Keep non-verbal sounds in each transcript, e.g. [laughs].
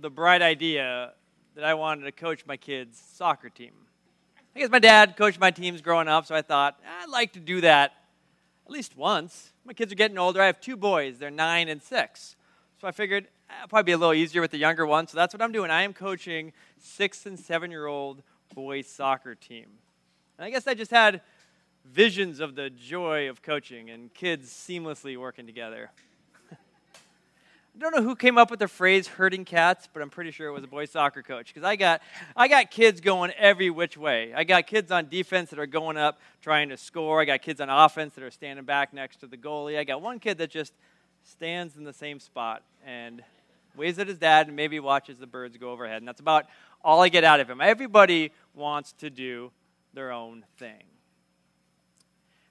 the bright idea that I wanted to coach my kids' soccer team. I guess my dad coached my teams growing up, so I thought ah, I'd like to do that at least once. My kids are getting older. I have two boys, they're nine and six. So I figured ah, it'll probably be a little easier with the younger ones. So that's what I'm doing. I am coaching six and seven year old boys soccer team. And I guess I just had visions of the joy of coaching and kids seamlessly working together. I don't know who came up with the phrase herding cats, but I'm pretty sure it was a boys soccer coach because I got I got kids going every which way. I got kids on defense that are going up trying to score. I got kids on offense that are standing back next to the goalie. I got one kid that just stands in the same spot and waves at his dad and maybe watches the birds go overhead. And that's about all I get out of him. Everybody wants to do their own thing.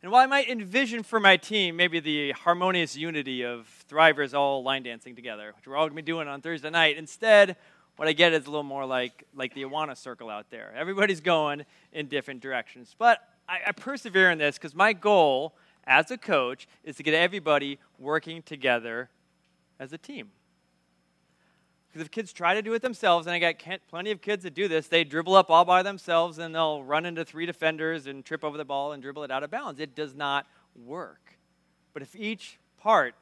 And while I might envision for my team maybe the harmonious unity of Thrivers all line dancing together, which we're all going to be doing on Thursday night, instead, what I get is a little more like, like the Awana circle out there. Everybody's going in different directions. But I, I persevere in this because my goal as a coach is to get everybody working together as a team. Because if kids try to do it themselves, and I got plenty of kids that do this, they dribble up all by themselves and they'll run into three defenders and trip over the ball and dribble it out of bounds. It does not work. But if each part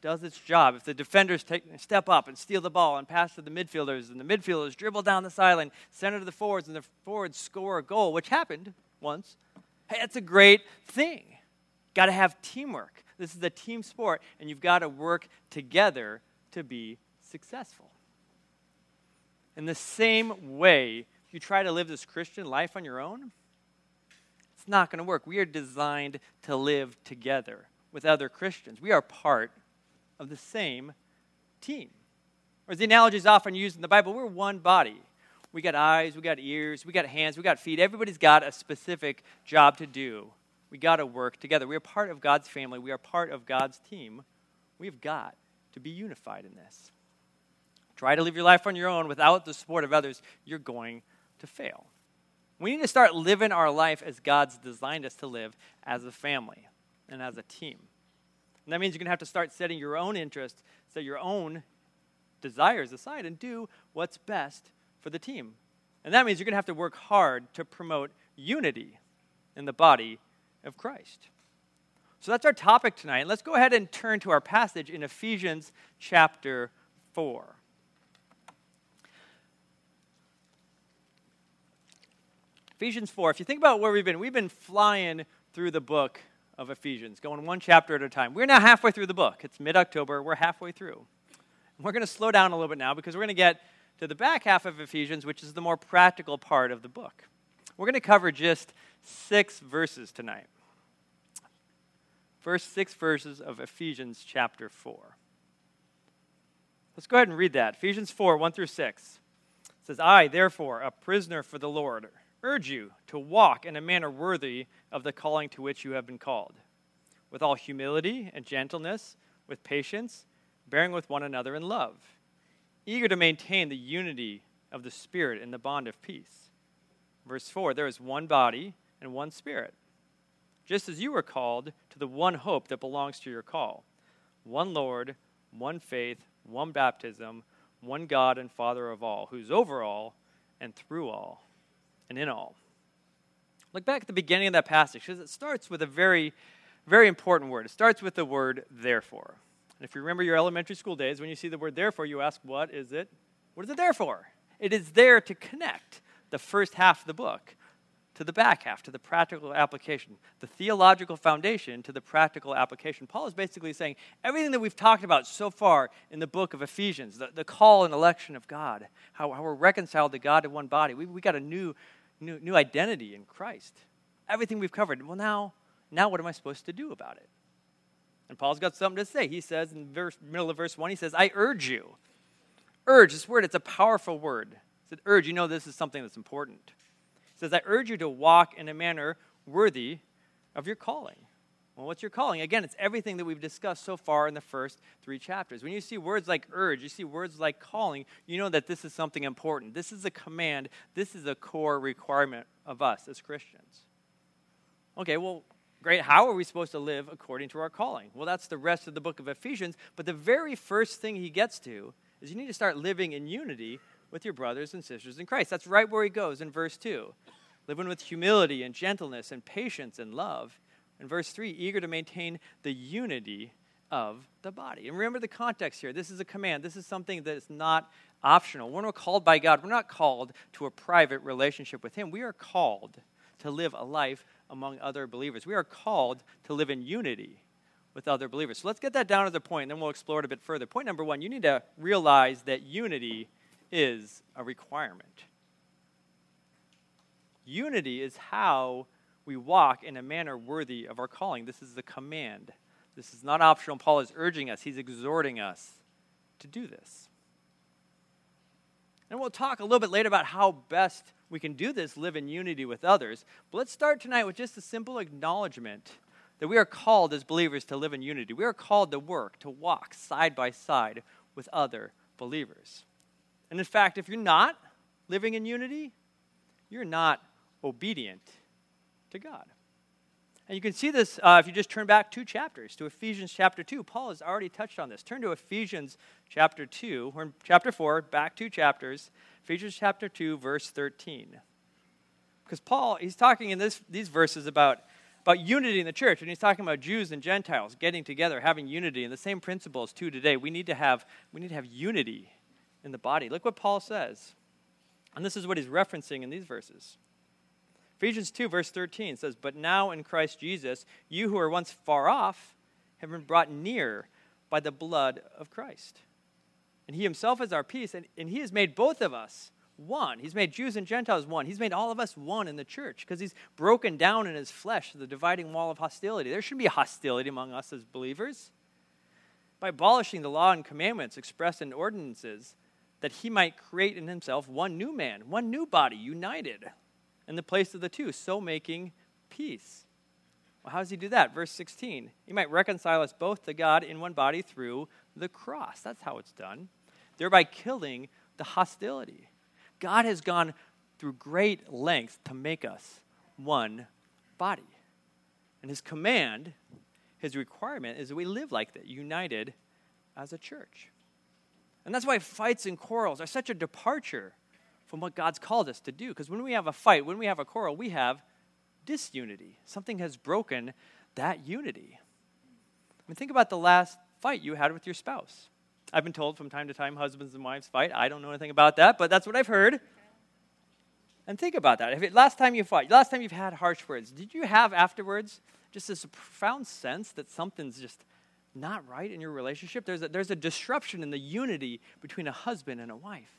does its job, if the defenders take, step up and steal the ball and pass to the midfielders, and the midfielders dribble down the sideline, center to the forwards, and the forwards score a goal, which happened once, hey, that's a great thing. Got to have teamwork. This is a team sport, and you've got to work together to be successful. In the same way, if you try to live this Christian life on your own, it's not going to work. We are designed to live together with other Christians. We are part of the same team. Or as the analogy is often used in the Bible, we're one body. We got eyes, we got ears, we got hands, we got feet. Everybody's got a specific job to do. We got to work together. We are part of God's family. We are part of God's team. We've got to be unified in this try to live your life on your own without the support of others, you're going to fail. We need to start living our life as God's designed us to live as a family and as a team. And that means you're going to have to start setting your own interests, set your own desires aside, and do what's best for the team. And that means you're going to have to work hard to promote unity in the body of Christ. So that's our topic tonight. Let's go ahead and turn to our passage in Ephesians chapter 4. Ephesians 4. If you think about where we've been, we've been flying through the book of Ephesians, going one chapter at a time. We're now halfway through the book. It's mid October. We're halfway through. and We're going to slow down a little bit now because we're going to get to the back half of Ephesians, which is the more practical part of the book. We're going to cover just six verses tonight. First six verses of Ephesians chapter 4. Let's go ahead and read that. Ephesians 4, 1 through 6. It says, I, therefore, a prisoner for the Lord, urge you to walk in a manner worthy of the calling to which you have been called, with all humility and gentleness, with patience, bearing with one another in love, eager to maintain the unity of the Spirit in the bond of peace. Verse 4 There is one body and one Spirit, just as you were called to the one hope that belongs to your call one Lord, one faith, one baptism, one God and Father of all, who's over all and through all and in all. Look back at the beginning of that passage because it starts with a very, very important word. It starts with the word therefore. And if you remember your elementary school days, when you see the word therefore, you ask, what is it? What is it there for? It is there to connect the first half of the book to the back half, to the practical application, the theological foundation to the practical application. Paul is basically saying everything that we've talked about so far in the book of Ephesians, the, the call and election of God, how, how we're reconciled to God in one body, we, we got a new new, new identity in Christ. Everything we've covered. Well, now, now what am I supposed to do about it? And Paul's got something to say. He says in verse, middle of verse 1, he says, I urge you. Urge, this word, it's a powerful word. He said, urge, you know this is something that's important. He says, I urge you to walk in a manner worthy of your calling. Well, what's your calling? Again, it's everything that we've discussed so far in the first three chapters. When you see words like urge, you see words like calling, you know that this is something important. This is a command, this is a core requirement of us as Christians. Okay, well, great. How are we supposed to live according to our calling? Well, that's the rest of the book of Ephesians, but the very first thing he gets to is you need to start living in unity with your brothers and sisters in Christ. That's right where he goes in verse 2. Living with humility and gentleness and patience and love. In verse 3, eager to maintain the unity of the body. And remember the context here. This is a command. This is something that is not optional. We're not called by God. We're not called to a private relationship with Him. We are called to live a life among other believers. We are called to live in unity with other believers. So let's get that down as a point, and then we'll explore it a bit further. Point number one you need to realize that unity is a requirement. Unity is how we walk in a manner worthy of our calling. This is a command. This is not optional. Paul is urging us, he's exhorting us to do this. And we'll talk a little bit later about how best we can do this, live in unity with others. But let's start tonight with just a simple acknowledgement that we are called as believers to live in unity. We are called to work, to walk side by side with other believers. And in fact, if you're not living in unity, you're not obedient to God. And you can see this uh, if you just turn back two chapters to Ephesians chapter 2. Paul has already touched on this. Turn to Ephesians chapter 2. We're in chapter 4, back two chapters. Ephesians chapter 2, verse 13. Because Paul, he's talking in this, these verses about, about unity in the church, and he's talking about Jews and Gentiles getting together, having unity, and the same principles too today. We need to have, we need to have unity in the body. Look what Paul says. And this is what he's referencing in these verses. Ephesians 2, verse 13 says, But now in Christ Jesus, you who were once far off have been brought near by the blood of Christ. And he himself is our peace, and, and he has made both of us one. He's made Jews and Gentiles one. He's made all of us one in the church because he's broken down in his flesh the dividing wall of hostility. There shouldn't be hostility among us as believers. By abolishing the law and commandments expressed in ordinances, that he might create in himself one new man, one new body, united in the place of the two, so making peace. Well, how does he do that? Verse 16. He might reconcile us both to God in one body through the cross. That's how it's done. Thereby killing the hostility. God has gone through great lengths to make us one body. And his command, his requirement, is that we live like that, united as a church. And that's why fights and quarrels are such a departure from what God's called us to do. Because when we have a fight, when we have a quarrel, we have disunity. Something has broken that unity. I mean, think about the last fight you had with your spouse. I've been told from time to time husbands and wives fight. I don't know anything about that, but that's what I've heard. And think about that. If it, last time you fought, last time you've had harsh words, did you have afterwards just this profound sense that something's just not right in your relationship? There's a, there's a disruption in the unity between a husband and a wife.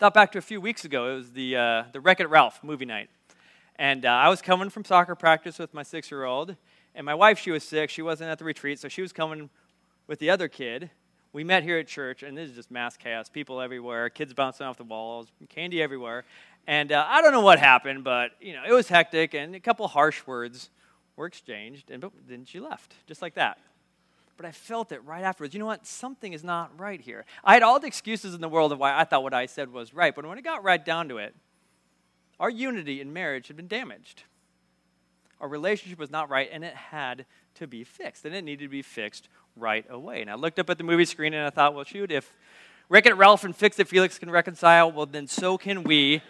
Thought back to a few weeks ago. It was the, uh, the Wreck It Ralph movie night. And uh, I was coming from soccer practice with my six year old. And my wife, she was sick. She wasn't at the retreat, so she was coming with the other kid. We met here at church, and this is just mass chaos. People everywhere, kids bouncing off the walls, candy everywhere. And uh, I don't know what happened, but you know it was hectic, and a couple harsh words were exchanged, and then she left, just like that but I felt it right afterwards. You know what? Something is not right here. I had all the excuses in the world of why I thought what I said was right, but when it got right down to it, our unity in marriage had been damaged. Our relationship was not right, and it had to be fixed, and it needed to be fixed right away. And I looked up at the movie screen and I thought, well, shoot, if Wreck It Ralph and Fix It Felix can reconcile, well, then so can we.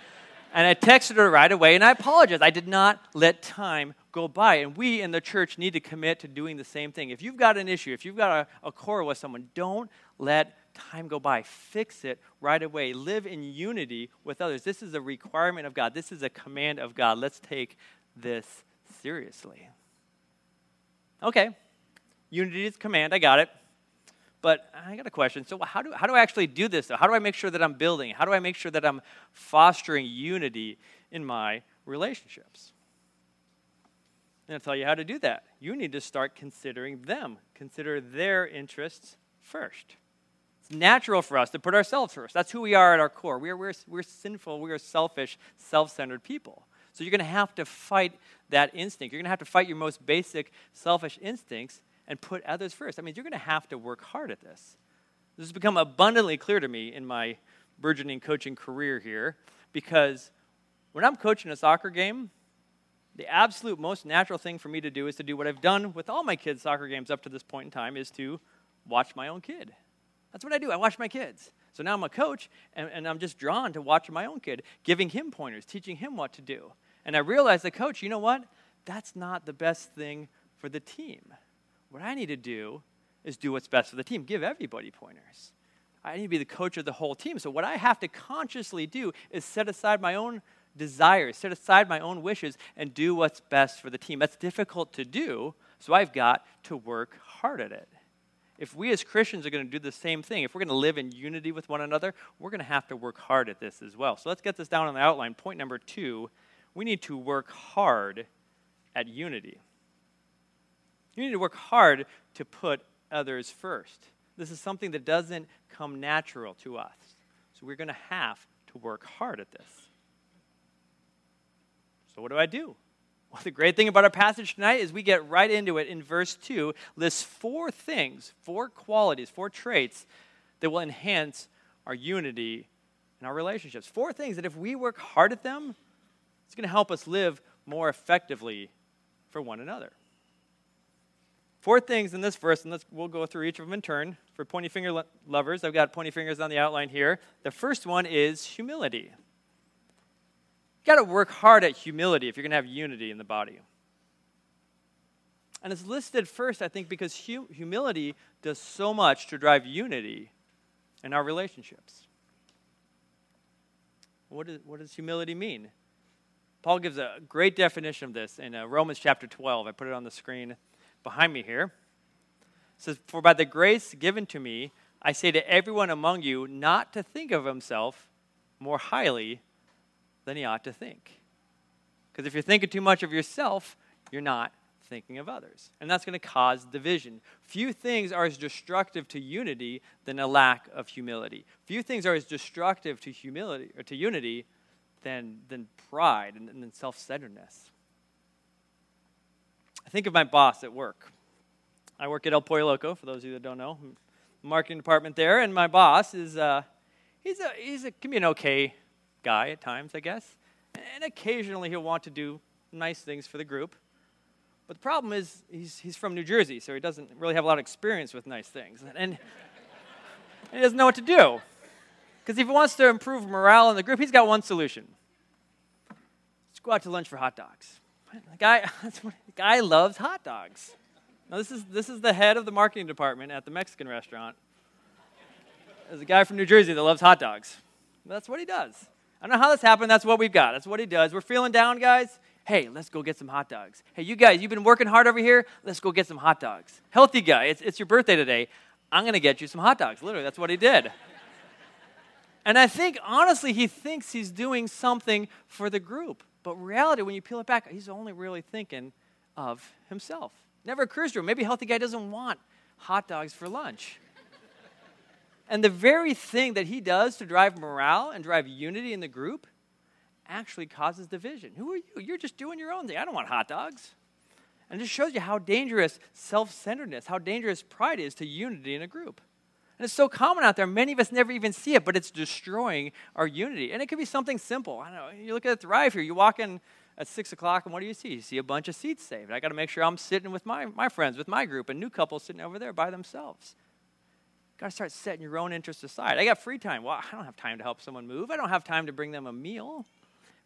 And I texted her right away, and I apologize. I did not let time go by. And we in the church need to commit to doing the same thing. If you've got an issue, if you've got a, a quarrel with someone, don't let time go by. Fix it right away. Live in unity with others. This is a requirement of God, this is a command of God. Let's take this seriously. Okay, unity is command. I got it. But I got a question. So, how do, how do I actually do this? Though? How do I make sure that I'm building? How do I make sure that I'm fostering unity in my relationships? And I'll tell you how to do that. You need to start considering them, consider their interests first. It's natural for us to put ourselves first. That's who we are at our core. We are, we're, we're sinful, we are selfish, self centered people. So you're going to have to fight that instinct. You're going to have to fight your most basic selfish instincts and put others first. I mean, you're going to have to work hard at this. This has become abundantly clear to me in my burgeoning coaching career here because when I'm coaching a soccer game, the absolute most natural thing for me to do is to do what I've done with all my kids' soccer games up to this point in time is to watch my own kid. That's what I do. I watch my kids. So now I'm a coach, and, and I'm just drawn to watching my own kid, giving him pointers, teaching him what to do. And I realize the coach, you know what? That's not the best thing for the team. What I need to do is do what's best for the team, give everybody pointers. I need to be the coach of the whole team. So, what I have to consciously do is set aside my own desires, set aside my own wishes, and do what's best for the team. That's difficult to do, so I've got to work hard at it if we as Christians are going to do the same thing, if we're going to live in unity with one another, we're going to have to work hard at this as well. So let's get this down on the outline. Point number two we need to work hard at unity. You need to work hard to put others first. This is something that doesn't come natural to us. So we're going to have to work hard at this. What do I do? [laughs] Well, the great thing about our passage tonight is we get right into it in verse 2, lists four things, four qualities, four traits that will enhance our unity and our relationships. Four things that if we work hard at them, it's going to help us live more effectively for one another. Four things in this verse, and we'll go through each of them in turn. For pointy finger lo- lovers, I've got pointy fingers on the outline here. The first one is humility. Got to work hard at humility if you're going to have unity in the body. And it's listed first, I think, because hu- humility does so much to drive unity in our relationships. What, is, what does humility mean? Paul gives a great definition of this in uh, Romans chapter 12. I put it on the screen behind me here. It says, For by the grace given to me, I say to everyone among you not to think of himself more highly than he ought to think. Because if you're thinking too much of yourself, you're not thinking of others. And that's going to cause division. Few things are as destructive to unity than a lack of humility. Few things are as destructive to humility or to unity than, than pride and, and self centeredness. I think of my boss at work. I work at El Pollo Loco, for those of you that don't know, marketing department there, and my boss is uh, he's a he's a can be an okay guy at times, I guess. And occasionally he'll want to do nice things for the group. But the problem is he's, he's from New Jersey, so he doesn't really have a lot of experience with nice things. And, he doesn't know what to do. Because if he wants to improve morale in the group, he's got one solution. Let's go out to lunch for hot dogs. The guy, [laughs] the guy loves hot dogs. Now, this is, this is the head of the marketing department at the Mexican restaurant. There's a guy from New Jersey that loves hot dogs. That's what he does. I don't know how this happened. That's what we've got. That's what he does. We're feeling down, guys. Hey, let's go get some hot dogs. Hey, you guys, you've been working hard over here. Let's go get some hot dogs. Healthy guy, it's, it's your birthday today. I'm going to get you some hot dogs. Literally, that's what he did. and I think, honestly, he thinks he's doing something for the group. But reality, when you peel it back, he's only really thinking of himself. Never occurs to him. Maybe healthy guy doesn't want hot dogs for lunch. And the very thing that he does to drive morale and drive unity in the group actually causes division. Who are you? You're just doing your own thing. I don't want hot dogs. And it just shows you how dangerous self centeredness, how dangerous pride is to unity in a group. And it's so common out there. Many of us never even see it, but it's destroying our unity. And it could be something simple. I don't know. You look at the Thrive here, you walk in at 6 o'clock, and what do you see? You see a bunch of seats saved. I got to make sure I'm sitting with my, my friends, with my group, and new couples sitting over there by themselves got to start setting your own interests aside. I got free time. Well, I don't have time to help someone move. I don't have time to bring them a meal.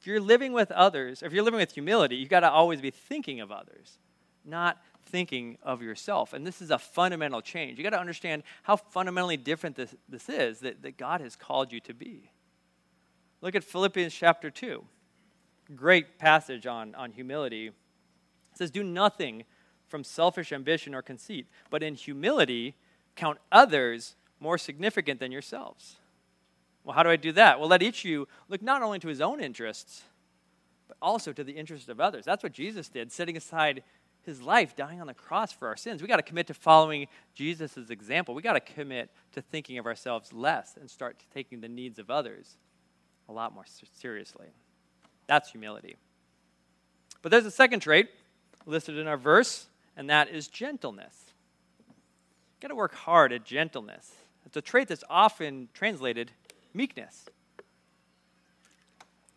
If you're living with others, if you're living with humility, you've got to always be thinking of others, not thinking of yourself. And this is a fundamental change. You've got to understand how fundamentally different this, this is that, that God has called you to be. Look at Philippians chapter 2. Great passage on, on humility. It says, Do nothing from selfish ambition or conceit, but in humility count others more significant than yourselves. Well, how do I do that? Well, let each of you look not only to his own interests, but also to the interests of others. That's what Jesus did, setting aside his life, dying on the cross for our sins. We got to commit to following Jesus' example. We got to commit to thinking of ourselves less and start taking the needs of others a lot more seriously. That's humility. But there's a second trait listed in our verse, and that is gentleness got to work hard at gentleness. It's a trait that's often translated meekness.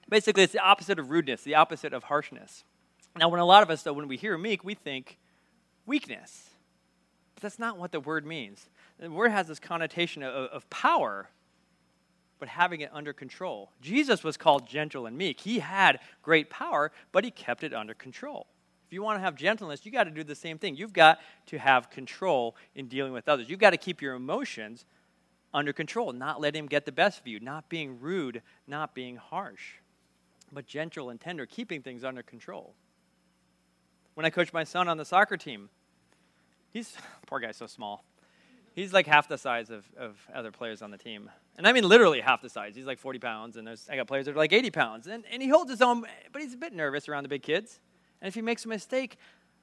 Basically, it's the opposite of rudeness, the opposite of harshness. Now, when a lot of us, though, when we hear meek, we think weakness. But that's not what the word means. the word has this connotation of, of power, but having it under control. Jesus was called gentle and meek. He had great power, but he kept it under control. If you want to have gentleness, you got to do the same thing. You've got to have control in dealing with others. You've got to keep your emotions under control, not let him get the best of you, not being rude, not being harsh, but gentle and tender, keeping things under control. When I coached my son on the soccer team, he's, [laughs] poor guy's so small. He's like half the size of, of other players on the team. And I mean literally half the size. He's like 40 pounds, and there's, I got players that are like 80 pounds. And, and he holds his own, but he's a bit nervous around the big kids. And if he makes a mistake,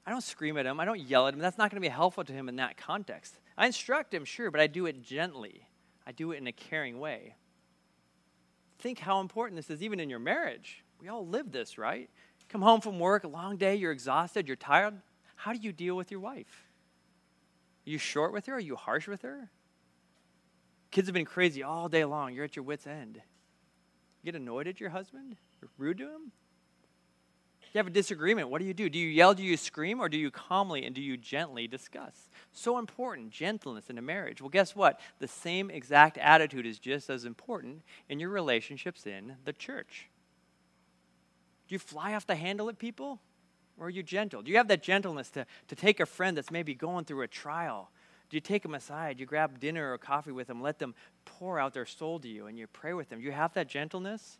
I don't scream at him. I don't yell at him. That's not going to be helpful to him in that context. I instruct him, sure, but I do it gently. I do it in a caring way. Think how important this is, even in your marriage. We all live this, right? Come home from work, a long day, you're exhausted, you're tired. How do you deal with your wife? Are you short with her? Are you harsh with her? Kids have been crazy all day long. You're at your wits' end. You get annoyed at your husband? You're rude to him? You have a disagreement. What do you do? Do you yell? Do you scream? Or do you calmly and do you gently discuss? So important, gentleness in a marriage. Well, guess what? The same exact attitude is just as important in your relationships in the church. Do you fly off the handle at people? Or are you gentle? Do you have that gentleness to, to take a friend that's maybe going through a trial? Do you take them aside? You grab dinner or coffee with them, let them pour out their soul to you, and you pray with them? Do you have that gentleness?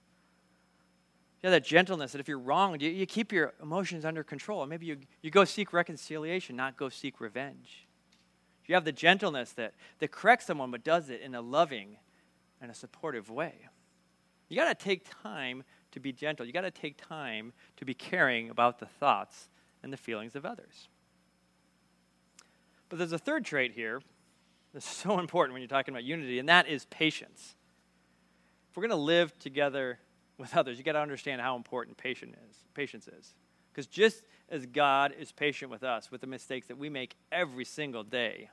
You have that gentleness that if you're wrong, you, you keep your emotions under control. And maybe you, you go seek reconciliation, not go seek revenge. You have the gentleness that, that corrects someone but does it in a loving and a supportive way. You got to take time to be gentle. You got to take time to be caring about the thoughts and the feelings of others. But there's a third trait here that's [laughs] so important when you're talking about unity, and that is patience. If we're going to live together with others, you got to understand how important patience is. Patience is. Because just as God is patient with us with the mistakes that we make every single day,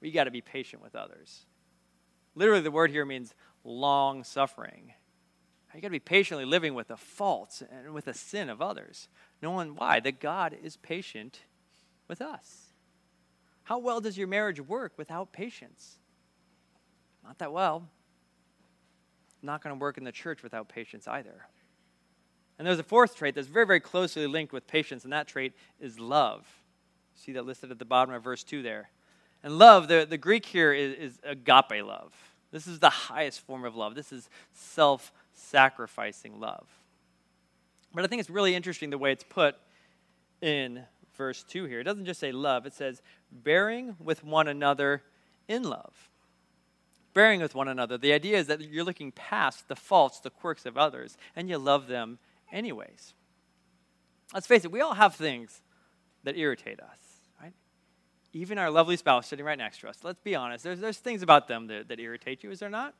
we got to be patient with others. Literally, the word here means long suffering. You got to be patiently living with the faults and with the sin of others, knowing why? That God is patient with us. How well does your marriage work without patience? Not that well. Not going to work in the church without patience either. And there's a fourth trait that's very, very closely linked with patience, and that trait is love. See that listed at the bottom of verse 2 there. And love, the, the Greek here is, is agape love. This is the highest form of love. This is self sacrificing love. But I think it's really interesting the way it's put in verse 2 here. It doesn't just say love, it says bearing with one another in love. Bearing with one another. The idea is that you're looking past the faults, the quirks of others, and you love them anyways. Let's face it, we all have things that irritate us, right? Even our lovely spouse sitting right next to us. Let's be honest, there's, there's things about them that, that irritate you, is there not?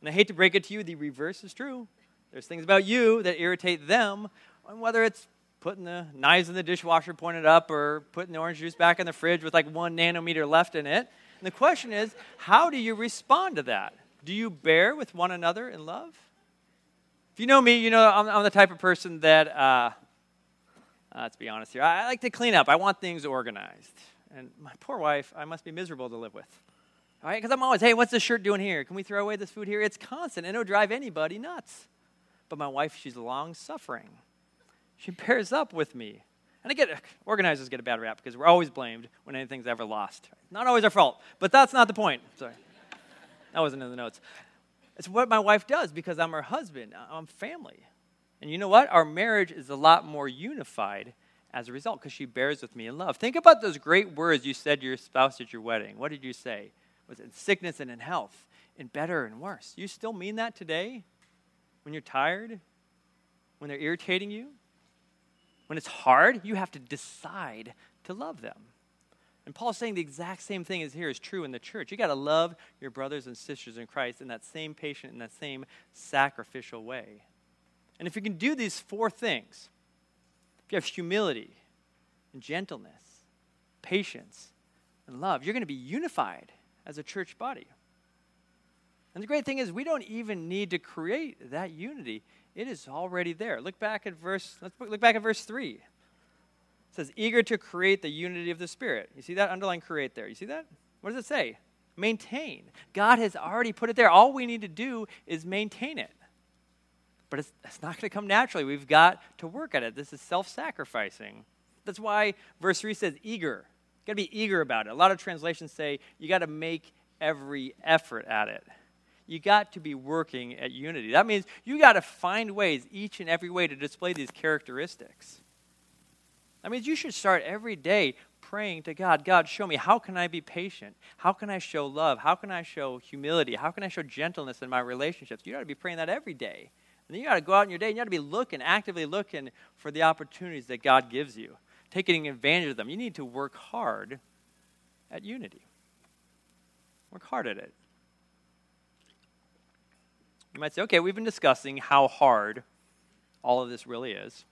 And I hate to break it to you, the reverse is true. There's things about you that irritate them, and whether it's putting the knives in the dishwasher pointed up or putting the orange juice back in the fridge with like one nanometer left in it. And the question is, how do you respond to that? Do you bear with one another in love? If you know me, you know I'm, I'm the type of person that, uh, uh, let's be honest here, I, I like to clean up. I want things organized. And my poor wife, I must be miserable to live with. All right? Because I'm always, hey, what's this shirt doing here? Can we throw away this food here? It's constant, and it'll drive anybody nuts. But my wife, she's long suffering. She bears up with me. And get organizers get a bad rap because we're always blamed when anything's ever lost. Not always our fault, but that's not the point. Sorry. That wasn't in the notes. It's what my wife does because I'm her husband. I'm family. And you know what? Our marriage is a lot more unified as a result because she bears with me in love. Think about those great words you said to your spouse at your wedding. What did you say? was in sickness and in health, in better and worse. You still mean that today? When you're tired? When they're irritating you? When it's hard, you have to decide to love them. And Paul's saying the exact same thing is here is true in the church. You got to love your brothers and sisters in Christ in that same patient, in that same sacrificial way. And if you can do these four things, if you have humility and gentleness, patience, and love, you're going to be unified as a church body. And the great thing is, we don't even need to create that unity. It is already there. Look back at verse, let's look back at verse 3. It says, eager to create the unity of the Spirit. You see that? Underline create there. You see that? What does it say? Maintain. God has already put it there. All we need to do is maintain it. But it's, it's not going to come naturally. We've got to work at it. This is self sacrificing. That's why verse 3 says eager. You got to be eager about it. A lot of translations say you got to make every effort at it. You got to be working at unity. That means you got to find ways, each and every way, to display these characteristics. That means you should start every day praying to God God, show me how can I be patient? How can I show love? How can I show humility? How can I show gentleness in my relationships? You got to be praying that every day. And then you got to go out in your day and you got to be looking, actively looking for the opportunities that God gives you, taking advantage of them. You need to work hard at unity. Work hard at it. You might say, okay, we've been discussing how hard all of this really is.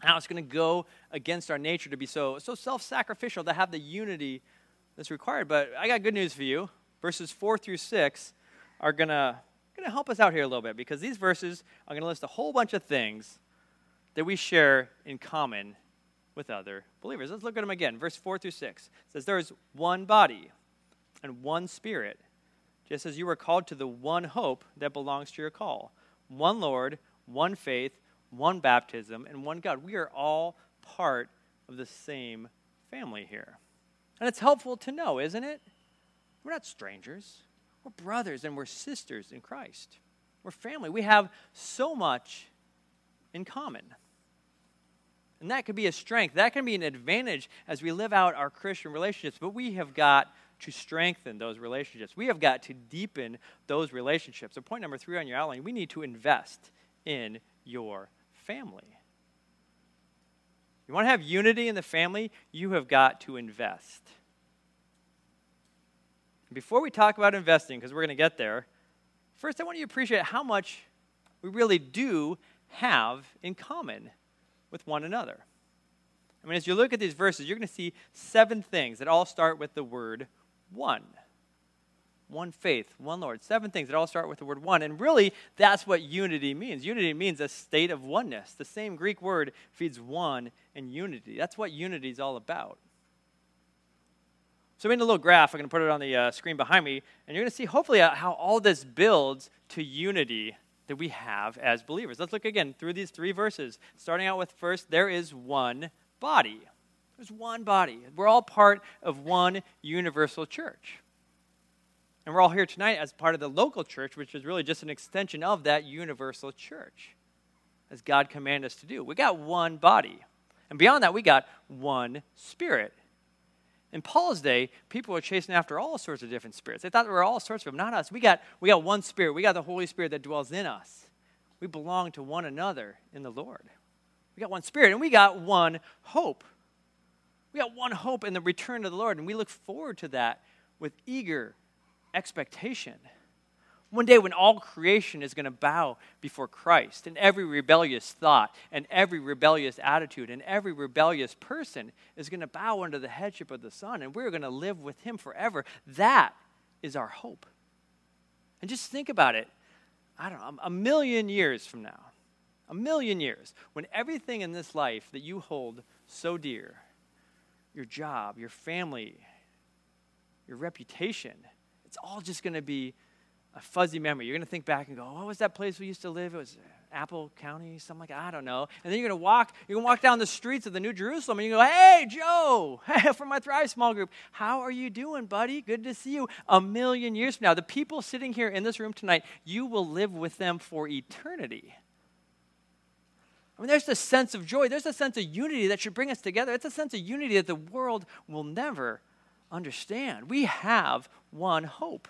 How it's going to go against our nature to be so, so self sacrificial, to have the unity that's required. But I got good news for you. Verses 4 through 6 are going to going to help us out here a little bit because these verses are going to list a whole bunch of things that we share in common with other believers. Let's look at them again. Verse 4 through 6 it says, There is one body and one spirit, just as you were called to the one hope that belongs to your call one Lord, one faith, one baptism, and one God. We are all part of the same family here. And it's helpful to know, isn't it? We're not strangers. We're brothers and we're sisters in Christ. We're family. We have so much in common. And that could be a strength. That can be an advantage as we live out our Christian relationships. But we have got to strengthen those relationships. We have got to deepen those relationships. So, point number three on your outline we need to invest in your family. You want to have unity in the family? You have got to invest. Before we talk about investing, because we're going to get there, first I want you to appreciate how much we really do have in common with one another. I mean, as you look at these verses, you're going to see seven things that all start with the word one. One faith, one Lord. Seven things that all start with the word one. And really, that's what unity means. Unity means a state of oneness. The same Greek word feeds one and unity. That's what unity is all about. So, in a little graph, I'm going to put it on the uh, screen behind me, and you're going to see hopefully uh, how all this builds to unity that we have as believers. Let's look again through these three verses. Starting out with first, there is one body. There's one body. We're all part of one universal church. And we're all here tonight as part of the local church, which is really just an extension of that universal church, as God commanded us to do. We got one body. And beyond that, we got one spirit. In Paul's day, people were chasing after all sorts of different spirits. They thought there were all sorts of them. Not us. We got, we got one spirit. We got the Holy Spirit that dwells in us. We belong to one another in the Lord. We got one spirit, and we got one hope. We got one hope in the return of the Lord, and we look forward to that with eager expectation. One day when all creation is going to bow before Christ, and every rebellious thought, and every rebellious attitude, and every rebellious person is going to bow under the headship of the Son, and we're going to live with Him forever. That is our hope. And just think about it I don't know, a million years from now, a million years, when everything in this life that you hold so dear, your job, your family, your reputation, it's all just going to be a fuzzy memory. You're going to think back and go, oh, what was that place we used to live? It was Apple County, something like that. I don't know. And then you're going to walk, you're going to walk down the streets of the New Jerusalem and you go, hey, Joe, [laughs] from my Thrive small group, how are you doing, buddy? Good to see you. A million years from now, the people sitting here in this room tonight, you will live with them for eternity. I mean, there's a sense of joy. There's a sense of unity that should bring us together. It's a sense of unity that the world will never understand. We have one hope.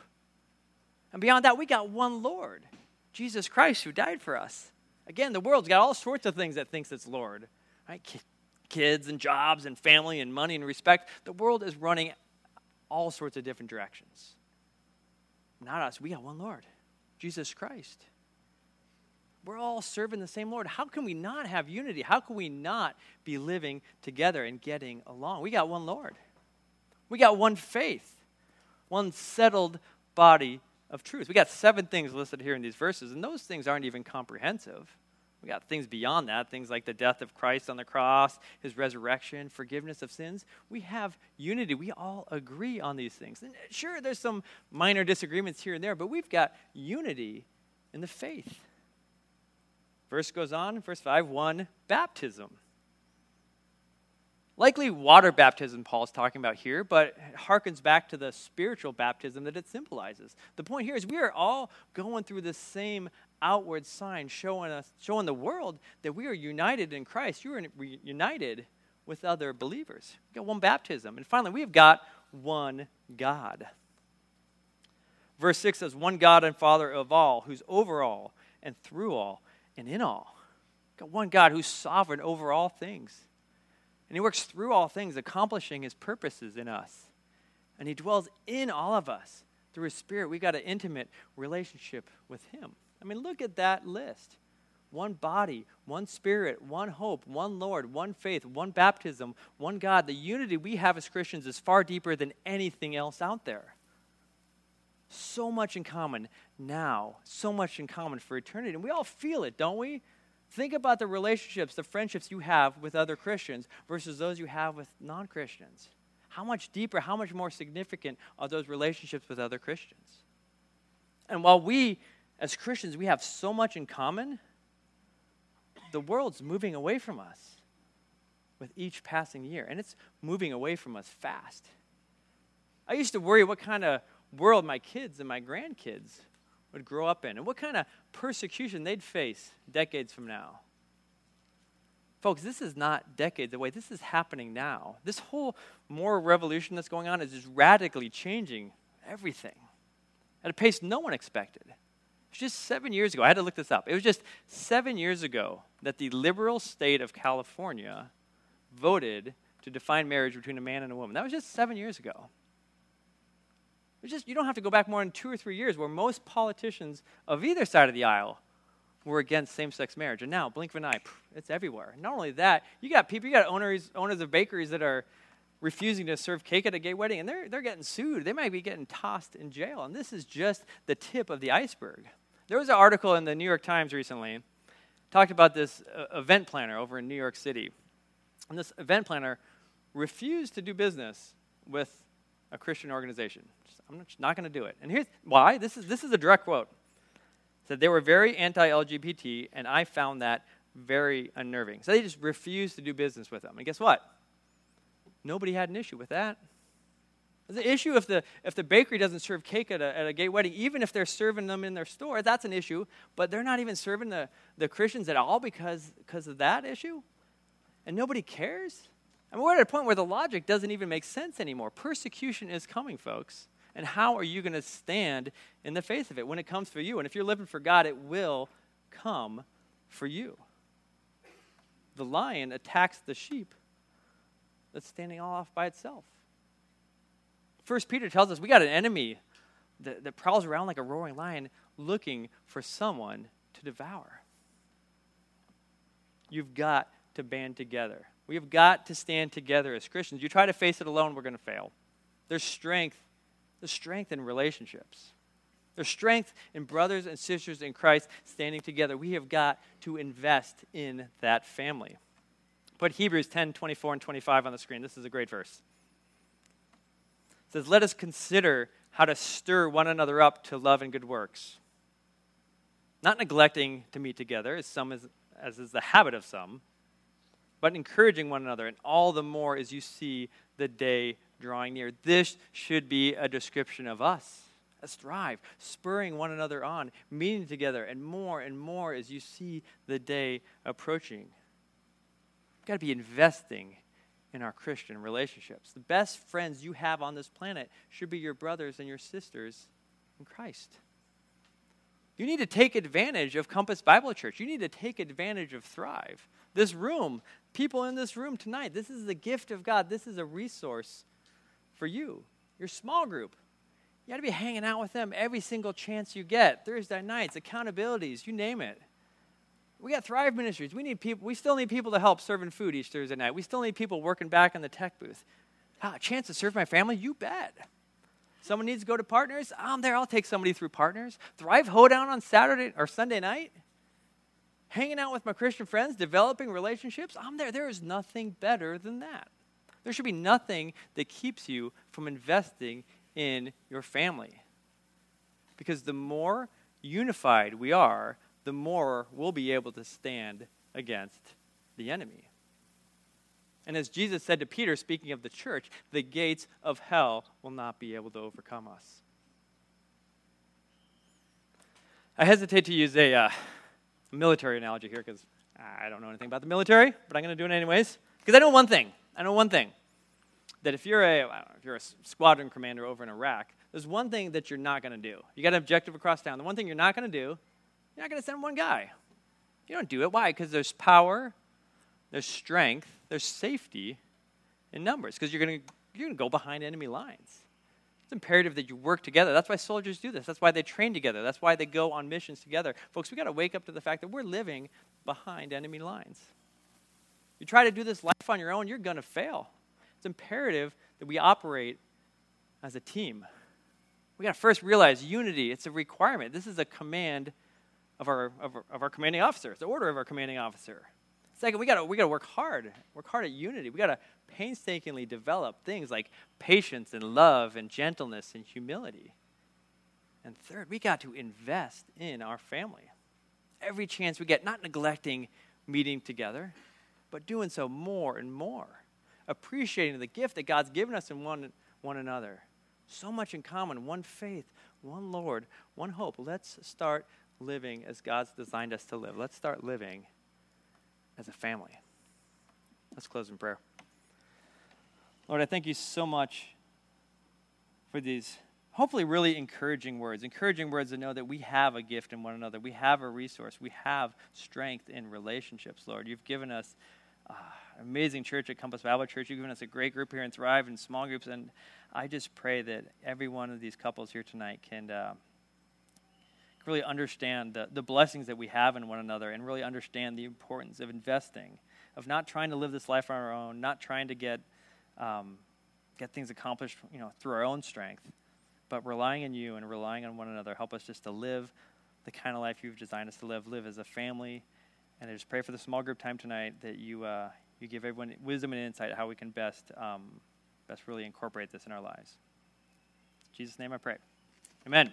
And beyond that, we got one Lord, Jesus Christ, who died for us. Again, the world's got all sorts of things that thinks it's Lord, right? Kids and jobs and family and money and respect. The world is running all sorts of different directions. Not us. We got one Lord, Jesus Christ. We're all serving the same Lord. How can we not have unity? How can we not be living together and getting along? We got one Lord. We got one faith, one settled body of truth. We got seven things listed here in these verses, and those things aren't even comprehensive. We got things beyond that, things like the death of Christ on the cross, his resurrection, forgiveness of sins. We have unity. We all agree on these things. And sure, there's some minor disagreements here and there, but we've got unity in the faith. Verse goes on, verse 5 1 baptism. Likely water baptism Paul's talking about here, but it harkens back to the spiritual baptism that it symbolizes. The point here is we are all going through the same outward sign showing us showing the world that we are united in Christ. You are united with other believers. We got one baptism. And finally, we've got one God. Verse 6 says, One God and Father of all, who's over all and through all and in all. Got one God who's sovereign over all things. And he works through all things, accomplishing his purposes in us. And he dwells in all of us through his spirit. We got an intimate relationship with him. I mean, look at that list one body, one spirit, one hope, one Lord, one faith, one baptism, one God. The unity we have as Christians is far deeper than anything else out there. So much in common now, so much in common for eternity. And we all feel it, don't we? Think about the relationships, the friendships you have with other Christians versus those you have with non Christians. How much deeper, how much more significant are those relationships with other Christians? And while we, as Christians, we have so much in common, the world's moving away from us with each passing year, and it's moving away from us fast. I used to worry what kind of world my kids and my grandkids would grow up in and what kind of persecution they'd face decades from now. Folks, this is not decades away. This is happening now. This whole moral revolution that's going on is just radically changing everything at a pace no one expected. It was just seven years ago. I had to look this up. It was just seven years ago that the liberal state of California voted to define marriage between a man and a woman. That was just seven years ago. It's just, you don't have to go back more than two or three years where most politicians of either side of the aisle were against same sex marriage. And now, blink of an eye, it's everywhere. Not only that, you got people, you got owners, owners of bakeries that are refusing to serve cake at a gay wedding, and they're, they're getting sued. They might be getting tossed in jail. And this is just the tip of the iceberg. There was an article in the New York Times recently talked about this uh, event planner over in New York City. And this event planner refused to do business with a Christian organization. I'm not going to do it. And here's why. This is, this is a direct quote. It said they were very anti-LGBT, and I found that very unnerving. So they just refused to do business with them. And guess what? Nobody had an issue with that. The issue if the, if the bakery doesn't serve cake at a, at a gay wedding, even if they're serving them in their store, that's an issue. But they're not even serving the, the Christians at all because, because of that issue. And nobody cares. I mean, we're at a point where the logic doesn't even make sense anymore. Persecution is coming, folks. And how are you going to stand in the face of it when it comes for you? And if you're living for God, it will come for you. The lion attacks the sheep that's standing all off by itself. First Peter tells us we got an enemy that, that prowls around like a roaring lion looking for someone to devour. You've got to band together. We have got to stand together as Christians. You try to face it alone, we're going to fail. There's strength there's strength in relationships. There's strength in brothers and sisters in Christ standing together. We have got to invest in that family. Put Hebrews 10 24 and 25 on the screen. This is a great verse. It says, Let us consider how to stir one another up to love and good works. Not neglecting to meet together, as, some is, as is the habit of some, but encouraging one another, and all the more as you see the day drawing near. This should be a description of us. Let's thrive, spurring one another on, meeting together, and more and more as you see the day approaching. We've got to be investing in our Christian relationships. The best friends you have on this planet should be your brothers and your sisters in Christ. You need to take advantage of Compass Bible Church. You need to take advantage of Thrive. This room, people in this room tonight, this is the gift of God. This is a resource for you, your small group. You got to be hanging out with them every single chance you get. Thursday nights, accountabilities, you name it. We got Thrive Ministries. We need people. We still need people to help serving food each Thursday night. We still need people working back in the tech booth. Ah, a chance to serve my family? You bet. Someone needs to go to partners? I'm there. I'll take somebody through partners. Thrive Hoedown on Saturday or Sunday night? Hanging out with my Christian friends, developing relationships, I'm there. There is nothing better than that. There should be nothing that keeps you from investing in your family. Because the more unified we are, the more we'll be able to stand against the enemy. And as Jesus said to Peter, speaking of the church, the gates of hell will not be able to overcome us. I hesitate to use a uh, military analogy here because I don't know anything about the military, but I'm going to do it anyways. Because I know one thing. I know one thing that if you're a know, if you're a squadron commander over in Iraq, there's one thing that you're not going to do. You got an objective across town. The one thing you're not going to do, you're not going to send one guy. You don't do it. Why? Because there's power, there's strength, there's safety in numbers. Because you're going to you're going to go behind enemy lines. It's imperative that you work together. That's why soldiers do this. That's why they train together. That's why they go on missions together. Folks, we got to wake up to the fact that we're living behind enemy lines. You try to do this life on your own, you're going to fail. It's imperative that we operate as a team. We got to first realize unity, it's a requirement. This is a command of our, of our, of our commanding officer, it's the order of our commanding officer. Second, we got we got to work hard, work hard at unity. We got to painstakingly develop things like patience and love and gentleness and humility. And third, we got to invest in our family. Every chance we get, not neglecting meeting together, but doing so more and more appreciating the gift that God's given us in one, one another. So much in common one faith, one Lord, one hope. Let's start living as God's designed us to live. Let's start living as a family. Let's close in prayer. Lord, I thank you so much for these hopefully really encouraging words. Encouraging words to know that we have a gift in one another. We have a resource. We have strength in relationships, Lord. You've given us uh, amazing church at Compass Bible Church. You've given us a great group here in Thrive and small groups. And I just pray that every one of these couples here tonight can uh, really understand the, the blessings that we have in one another and really understand the importance of investing, of not trying to live this life on our own, not trying to get, um, get things accomplished you know, through our own strength, but relying on you and relying on one another. Help us just to live the kind of life you've designed us to live, live as a family. And I just pray for the small group time tonight that you, uh, you give everyone wisdom and insight how we can best, um, best really incorporate this in our lives. In Jesus' name I pray. Amen.